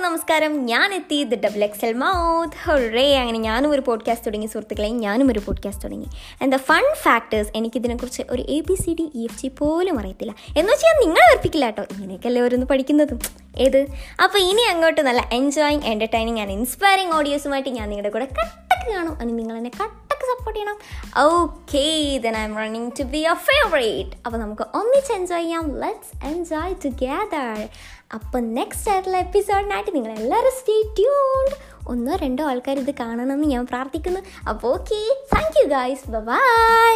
നമസ്കാരം. ഞാൻ എത്തി. The double X L mouth hooray. അങ്ങനെ ഞാനും ഒരു പോഡ്കാസ്റ്റ് തുടങ്ങി. സുഹൃത്തുക്കളെ ഞാനും ഒരു പോഡ്കാസ്റ്റ് തുടങ്ങി. ആൻഡ് ദ ഫൺ ഫാക്ടേഴ്സ് എനിക്കിതിനെക്കുറിച്ച് ഒരു A B C D E F G പോലും അറിയത്തില്ല. എന്ന് വെച്ചാൽ നിങ്ങളെ ഉറപ്പിക്കില്ല കേട്ടോ. ഇങ്ങനെയൊക്കെയല്ലേ ഓരോന്ന് പഠിക്കുന്നതും. ഏത്? അപ്പോൾ ഇനി അങ്ങോട്ട് നല്ല എൻജോയിങ് എന്റർടൈനിങ് ആൻഡ് ഇൻസ്പയറിങ് ഓഡിയോസുമായിട്ട് ഞാൻ നിങ്ങളുടെ കൂടെ കട്ടക്ക് കാണും. അതിന് നിങ്ങൾ എന്നെ കട്ടക്ക് സപ്പോർട്ട് ചെയ്യണം. Okay then I am running to be your favourite അപ്പോൾ നമുക്ക് ഒന്നിച്ച് എൻജോയ് ചെയ്യാം. ലെറ്റ്സ് എൻജോയ് ടുഗെദർ അപ്പം നെക്സ്റ്റ് ആയിട്ടുള്ള എപ്പിസോഡിനായിട്ട് നിങ്ങൾ എല്ലാവരും സ്റ്റേ ട്യൂൺഡ് ഒന്നോ രണ്ടോ ആൾക്കാർ ഇത് കാണണമെന്ന് ഞാൻ പ്രാർത്ഥിക്കുന്നു. അപ്പോൾ okay thank you guys bye